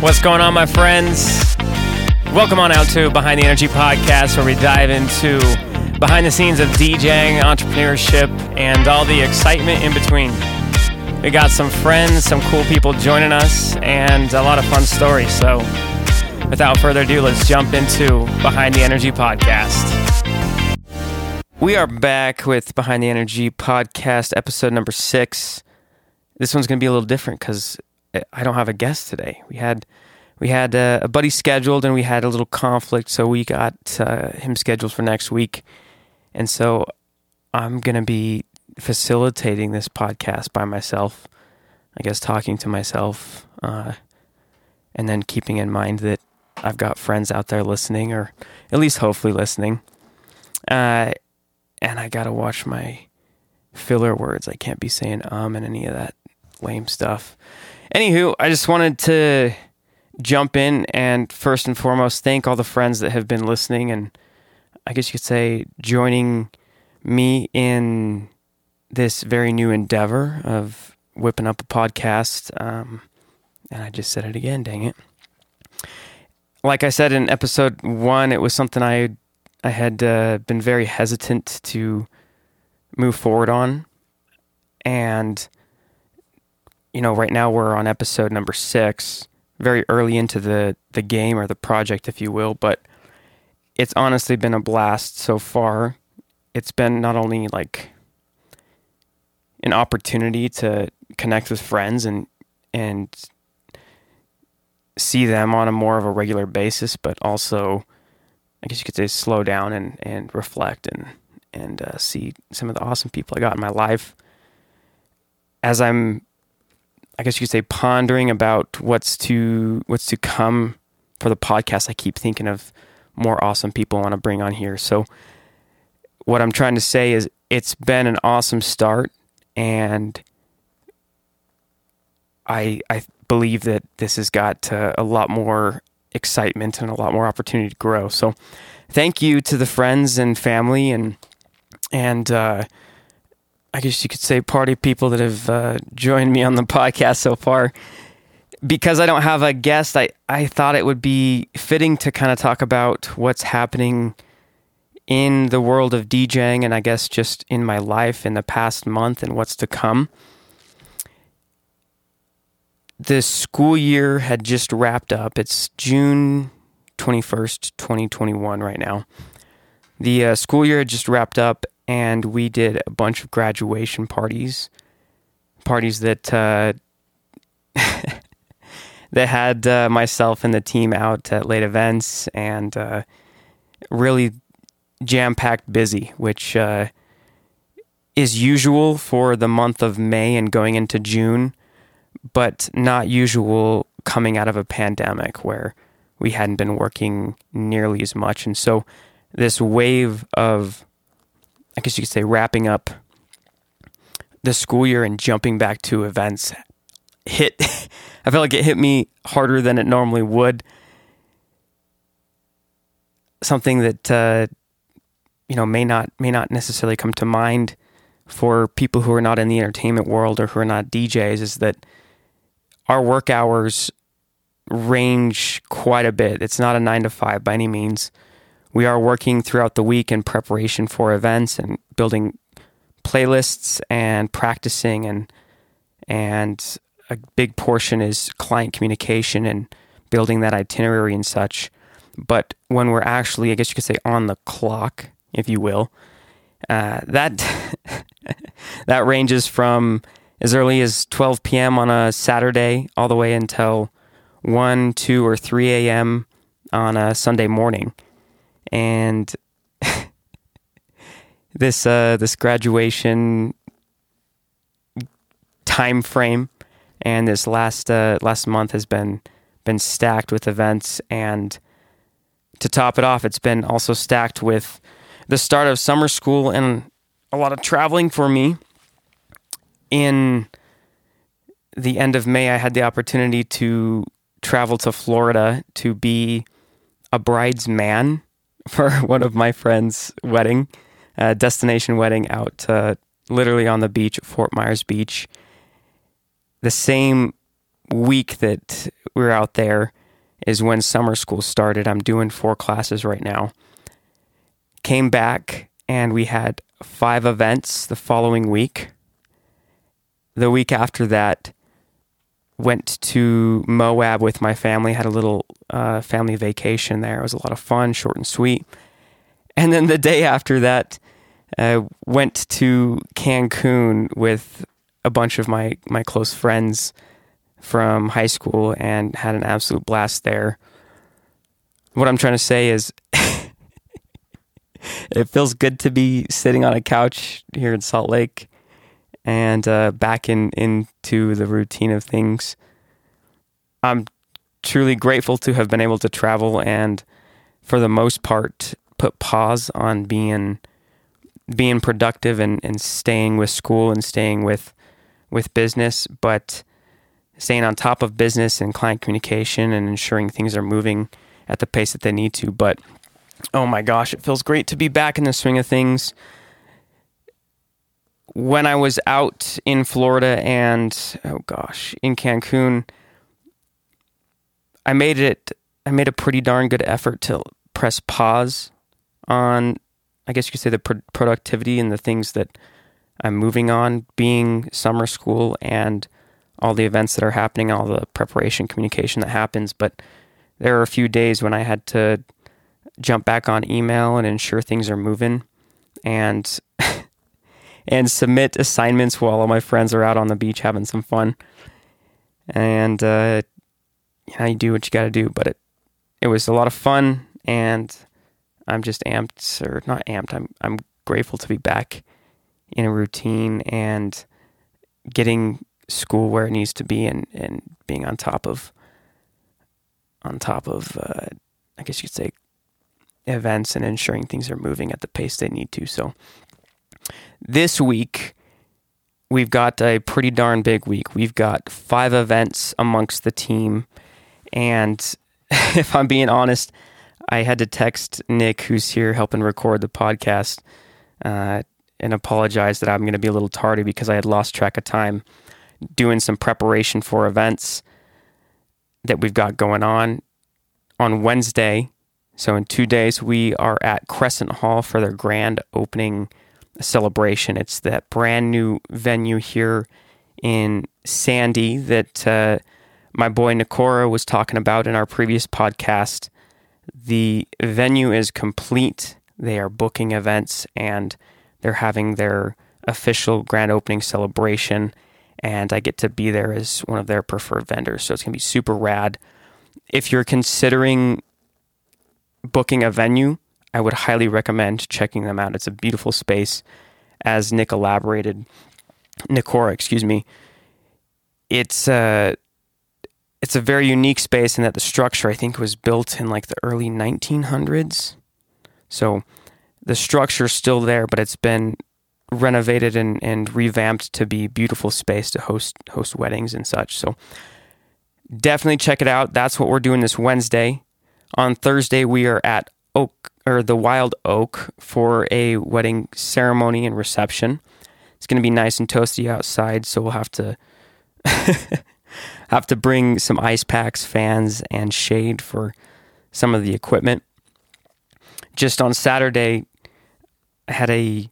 What's going on, my friends? Welcome on out to Behind the Energy podcast, where we dive into behind the scenes of DJing, entrepreneurship, and all the excitement in between. We got some friends, some cool people joining us, and a lot of fun stories. So, without further ado, let's jump into Behind the Energy podcast. We are back with Behind the Energy podcast, episode number six. This one's going to be a little different because I don't have a guest today. We had we had uh, a buddy scheduled and we had a little conflict, so we got uh, him scheduled for next week, and so I'm gonna be facilitating this podcast by myself. I guess talking to myself, uh, and then keeping in mind that I've got friends out there listening, or at least hopefully listening. Uh, and I gotta watch my filler words. I can't be saying um and any of that lame stuff. Anywho, I just wanted to jump in and first and foremost thank all the friends that have been listening and I guess you could say joining me in this very new endeavor of whipping up a podcast. Um, and I just said it again, dang it. Like I said in episode one, it was something I I had uh, been very hesitant to move forward on, and you know, right now we're on episode number six, very early into the the game or the project, if you will. But it's honestly been a blast so far. It's been not only like an opportunity to connect with friends and and see them on a more of a regular basis, but also, I guess you could say, slow down and and reflect and and uh, see some of the awesome people I got in my life. As I'm I guess you could say pondering about what's to what's to come for the podcast. I keep thinking of more awesome people I want to bring on here. So what I'm trying to say is it's been an awesome start and I I believe that this has got uh, a lot more excitement and a lot more opportunity to grow. So thank you to the friends and family and and uh, I guess you could say party people that have uh, joined me on the podcast so far. Because I don't have a guest, I, I thought it would be fitting to kind of talk about what's happening in the world of DJing and I guess just in my life in the past month and what's to come. The school year had just wrapped up. It's June 21st, 2021, right now. The uh, school year had just wrapped up, and we did a bunch of graduation parties, parties that uh, that had uh, myself and the team out at late events and uh, really jam packed busy, which uh, is usual for the month of May and going into June, but not usual coming out of a pandemic where we hadn't been working nearly as much, and so this wave of I guess you could say, wrapping up the school year and jumping back to events hit. I felt like it hit me harder than it normally would. Something that uh, you know may not may not necessarily come to mind for people who are not in the entertainment world or who are not DJs is that our work hours range quite a bit. It's not a nine to five by any means we are working throughout the week in preparation for events and building playlists and practicing and and a big portion is client communication and building that itinerary and such. But when we're actually, I guess you could say, on the clock, if you will, uh, that that ranges from as early as 12 p.m. on a Saturday all the way until 1, 2, or 3 a.m. on a Sunday morning and this uh, this graduation time frame and this last uh, last month has been been stacked with events. And to top it off it's been also stacked with the start of summer school and a lot of traveling for me. In the end of May I had the opportunity to travel to Florida to be a bride's man for one of my friends' wedding, uh, destination wedding out uh, literally on the beach Fort Myers Beach. The same week that we are out there is when summer school started. I'm doing four classes right now. Came back and we had five events the following week. The week after that, went to Moab with my family, had a little uh, family vacation there. It was a lot of fun, short and sweet. And then the day after that, uh, went to Cancun with a bunch of my, my close friends from high school and had an absolute blast there. What I'm trying to say is, it feels good to be sitting on a couch here in Salt Lake and uh, back in into the routine of things. I'm truly grateful to have been able to travel and, for the most part, put pause on being being productive and, and staying with school and staying with with business, but staying on top of business and client communication and ensuring things are moving at the pace that they need to. But oh my gosh, it feels great to be back in the swing of things. When I was out in Florida and oh gosh, in Cancun, I made it I made a pretty darn good effort to press pause on I guess you could say the pro- productivity and the things that I'm moving on being summer school and all the events that are happening, all the preparation communication that happens, but there are a few days when I had to jump back on email and ensure things are moving. And and submit assignments while all my friends are out on the beach having some fun. And uh, you know, you do what you got to do, but it it was a lot of fun, and I'm just amped or not amped. I'm I'm grateful to be back in a routine and getting school where it needs to be, and and being on top of on top of uh, I guess you could say events and ensuring things are moving at the pace they need to. So this week we've got a pretty darn big week. We've got five events amongst the team. And if I'm being honest, I had to text Nick, who's here helping record the podcast, uh, and apologize that I'm going to be a little tardy because I had lost track of time doing some preparation for events that we've got going on on Wednesday. So in two days, we are at Crescent Hall for their grand opening celebration. It's that brand new venue here in Sandy that uh, my boy Nikora was talking about in our previous podcast. The venue is complete. They are booking events and they're having their official grand opening celebration. And I get to be there as one of their preferred vendors. So it's going to be super rad. If you're considering booking a venue, I would highly recommend checking them out. It's a beautiful space, as Nick elaborated. Nikora, excuse me. It's a uh, it's a very unique space in that the structure I think was built in like the early 1900s. So the structure's still there, but it's been renovated and, and revamped to be beautiful space to host host weddings and such. So definitely check it out. That's what we're doing this Wednesday. On Thursday we are at Oak or the Wild Oak for a wedding ceremony and reception. It's going to be nice and toasty outside, so we'll have to have to bring some ice packs, fans, and shade for some of the equipment. Just on Saturday, I had a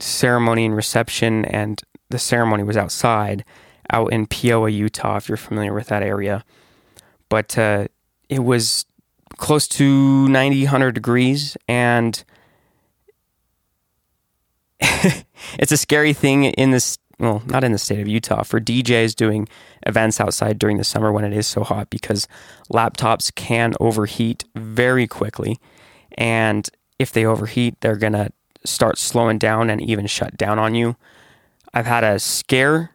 ceremony and reception, and the ceremony was outside, out in Peoa, Utah, if you're familiar with that area. But uh, it was close to 90, 100 degrees, and it's a scary thing in this well, not in the state of Utah, for DJs doing events outside during the summer when it is so hot because laptops can overheat very quickly. And if they overheat, they're going to start slowing down and even shut down on you. I've had a scare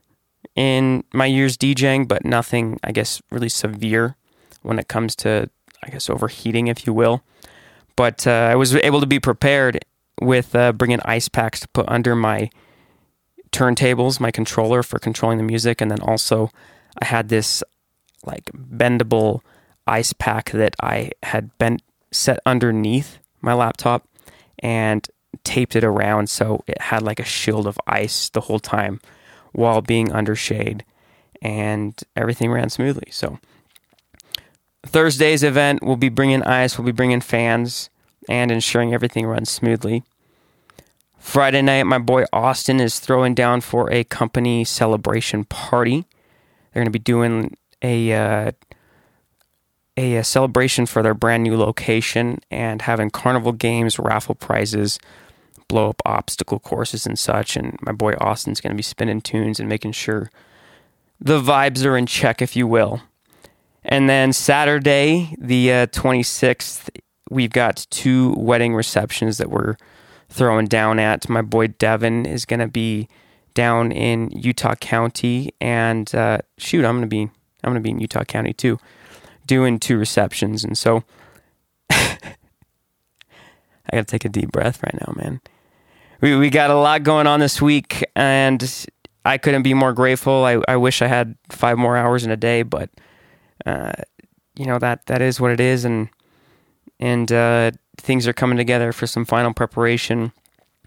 in my years DJing, but nothing, I guess, really severe when it comes to I guess, overheating, if you will. But uh, I was able to be prepared with uh, bringing ice packs to put under my turntables, my controller for controlling the music, and then also I had this like bendable ice pack that I had bent set underneath my laptop and taped it around so it had like a shield of ice the whole time while being under shade. and everything ran smoothly. So Thursday's event will be bringing ice, we'll be bringing fans, and ensuring everything runs smoothly. Friday night, my boy Austin is throwing down for a company celebration party. They're going to be doing a, uh, a, a celebration for their brand new location and having carnival games, raffle prizes, blow up obstacle courses, and such. And my boy Austin's going to be spinning tunes and making sure the vibes are in check, if you will. And then Saturday, the uh, 26th, we've got two wedding receptions that we're throwing down at. My boy Devin is going to be down in Utah County, and uh, shoot, I'm going to be I'm going to be in Utah County too, doing two receptions. And so I got to take a deep breath right now, man. We we got a lot going on this week, and I couldn't be more grateful. I, I wish I had five more hours in a day, but you know that that is what it is, and and uh, things are coming together for some final preparation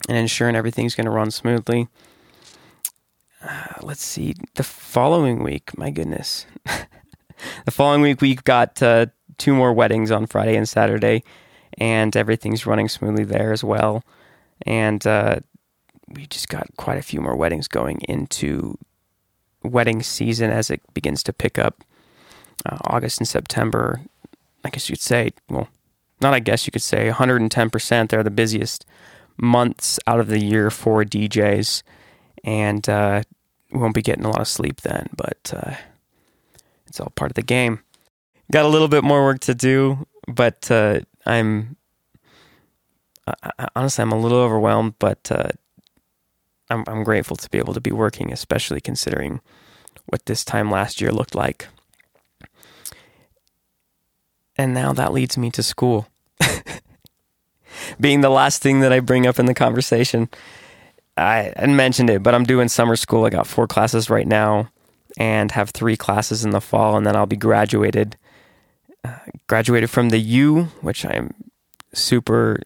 and ensuring everything's going to run smoothly. Uh, let's see. The following week, my goodness, the following week we've got uh, two more weddings on Friday and Saturday, and everything's running smoothly there as well. And uh, we just got quite a few more weddings going into wedding season as it begins to pick up. Uh, August and September, I guess you could say, well, not I guess you could say 110%. They're the busiest months out of the year for DJs, and uh, we won't be getting a lot of sleep then, but uh, it's all part of the game. Got a little bit more work to do, but uh, I'm I, honestly I'm a little overwhelmed, but uh, I'm, I'm grateful to be able to be working, especially considering what this time last year looked like. And now that leads me to school. Being the last thing that I bring up in the conversation. I, mentioned it, but I'm doing summer school. I got four classes right now and have three classes in the fall, and then I'll be graduated. Uh, graduated from the U, which I'm super,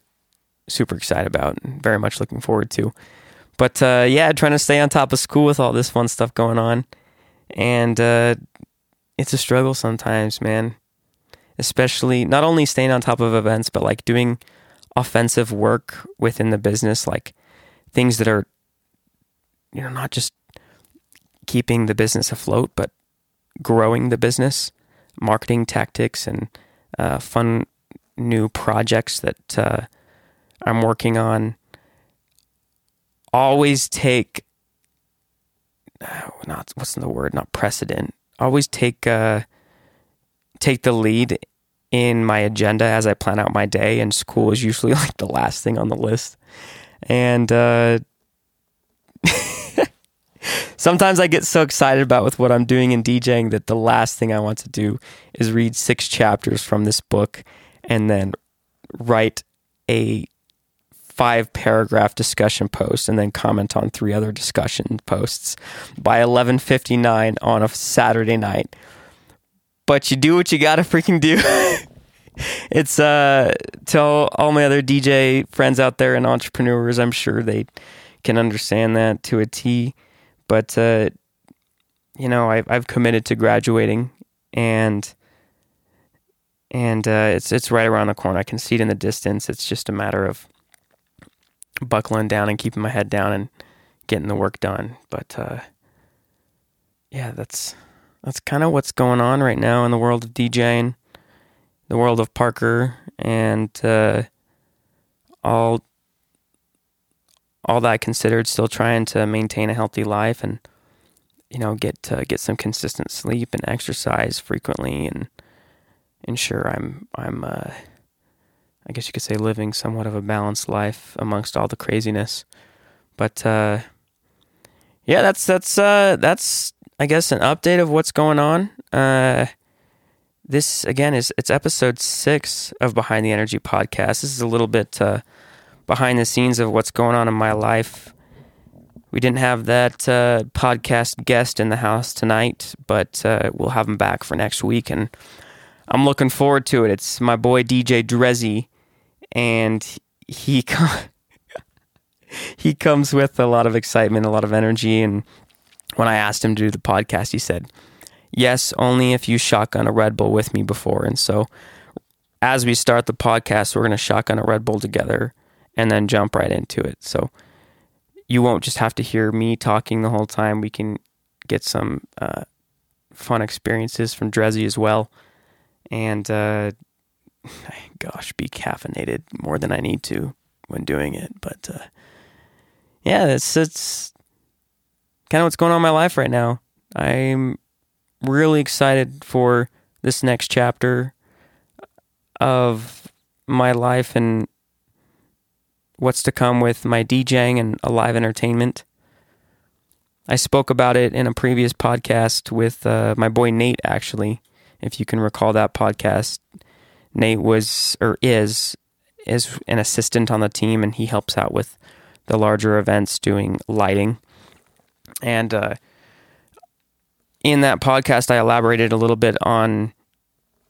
super excited about and very much looking forward to. But uh, yeah, trying to stay on top of school with all this fun stuff going on. And uh, it's a struggle sometimes, man. Especially not only staying on top of events, but like doing offensive work within the business, like things that are, you know, not just keeping the business afloat, but growing the business, marketing tactics, and uh, fun new projects that uh, I'm working on. Always take not what's the word? Not precedent. Always take uh take the lead in my agenda as I plan out my day and school is usually like the last thing on the list and uh sometimes I get so excited about with what I'm doing in DJing that the last thing I want to do is read six chapters from this book and then write a five paragraph discussion post and then comment on three other discussion posts by 11:59 on a Saturday night. But you do what you got to freaking do. it's uh tell all my other DJ friends out there and entrepreneurs, I'm sure they can understand that to a T. But uh you know, I've I've committed to graduating and and uh, it's it's right around the corner. I can see it in the distance. It's just a matter of buckling down and keeping my head down and getting the work done. But uh, yeah, that's that's kind of what's going on right now in the world of DJing, the world of Parker, and uh, all all that considered, still trying to maintain a healthy life and you know get uh, get some consistent sleep and exercise frequently and ensure I'm I'm uh, I guess you could say living somewhat of a balanced life amongst all the craziness. But uh, yeah, that's that's uh, that's I guess an update of what's going on. Uh, this again is it's episode six of Behind the Energy podcast. This is a little bit uh, behind the scenes of what's going on in my life. We didn't have that uh, podcast guest in the house tonight, but uh, we'll have him back for next week, and I'm looking forward to it. It's my boy DJ Drezzy and he com- he comes with a lot of excitement, a lot of energy, and when I asked him to do the podcast, he said, Yes, only if you shotgun a Red Bull with me before. And so as we start the podcast, we're going to shotgun a Red Bull together and then jump right into it. So you won't just have to hear me talking the whole time. We can get some uh, fun experiences from Drezzy as well. And uh, gosh, be caffeinated more than I need to when doing it. But uh, yeah, that's it's kind of what's going on in my life right now. I'm really excited for this next chapter of my life and what's to come with my DJing and live entertainment. I spoke about it in a previous podcast with uh, my boy Nate, actually. If you can recall that podcast, Nate was or is is an assistant on the team, and he helps out with the larger events, doing lighting. And uh, in that podcast, I elaborated a little bit on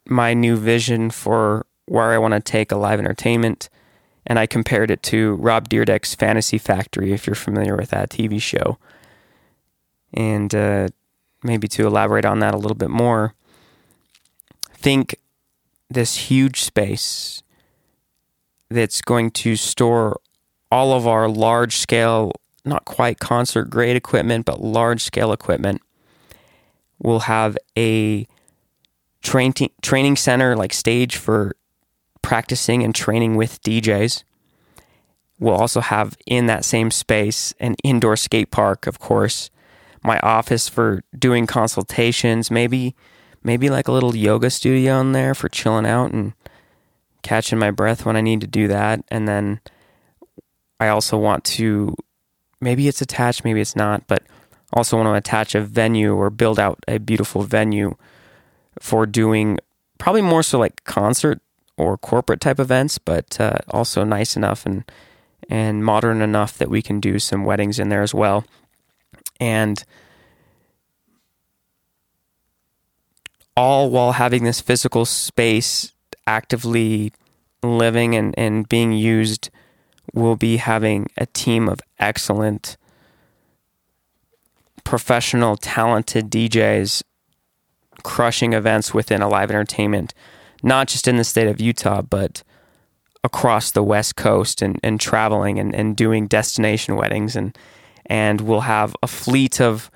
my new vision for where I want to take live entertainment. And I compared it to Rob Dyrdek's Fantasy Factory, if you're familiar with that TV show. And uh, maybe to elaborate on that a little bit more, think this huge space that's going to store all of our large scale, not quite concert grade equipment, but large scale equipment. We'll have a training training center like stage for practicing and training with DJs. We'll also have in that same space an indoor skate park, of course, my office for doing consultations, maybe maybe like a little yoga studio in there for chilling out and catching my breath when I need to do that. And then I also want to maybe it's attached, maybe it's not, but also want to attach a venue or build out a beautiful venue for doing probably more so like concert or corporate type events, but uh, also nice enough and and modern enough that we can do some weddings in there as well. And all while having this physical space actively living and, and being used, we'll be having a team of excellent, professional, talented DJs crushing events within a live entertainment, not just in the state of Utah, but across the West Coast and, and traveling and, and doing destination weddings. And, and we'll have a fleet of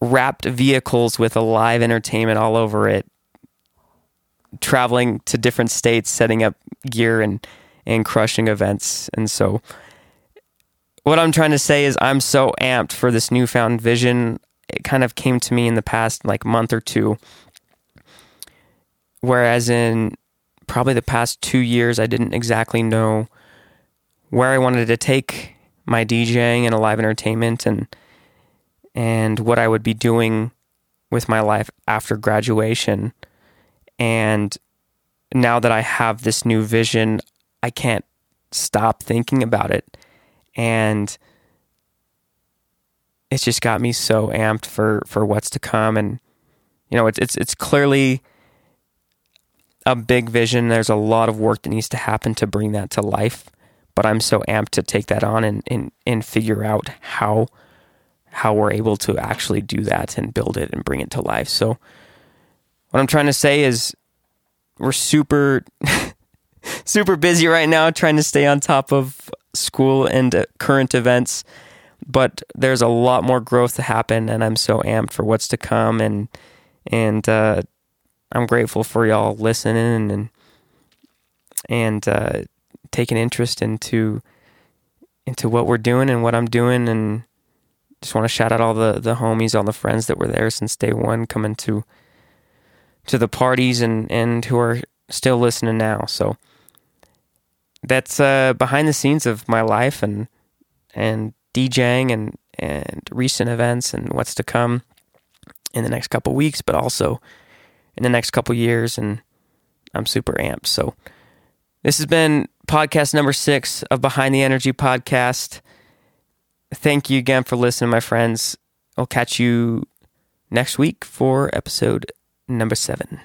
wrapped vehicles with a live entertainment all over it, traveling to different states, setting up gear and, and crushing events. And so, what I'm trying to say is, I'm so amped for this newfound vision it kind of came to me in the past like month or two. Whereas in probably the past two years, I didn't exactly know where I wanted to take my DJing and live entertainment and and what I would be doing with my life after graduation. And now that I have this new vision, I can't stop thinking about it. And it's just got me so amped for for what's to come. And you know it's it's it's clearly a big vision. There's a lot of work that needs to happen to bring that to life. But I'm so amped to take that on and and and figure out how how we're able to actually do that and build it and bring it to life. So what I'm trying to say is we're super super busy right now trying to stay on top of school and uh, current events but there's a lot more growth to happen, and I'm so amped for what's to come, and and uh, I'm grateful for y'all listening and and uh, taking interest into into what we're doing and what I'm doing, and just want to shout out all the the homies, all the friends that were there since day one, coming to to the parties and and who are still listening now. So that's uh, behind the scenes of my life and and DJing and and recent events and what's to come in the next couple weeks, but also in the next couple years. And I'm super amped. So this has been podcast number six of Behind the Energy podcast. Thank you again for listening, my friends. I'll catch you next week for episode number seven.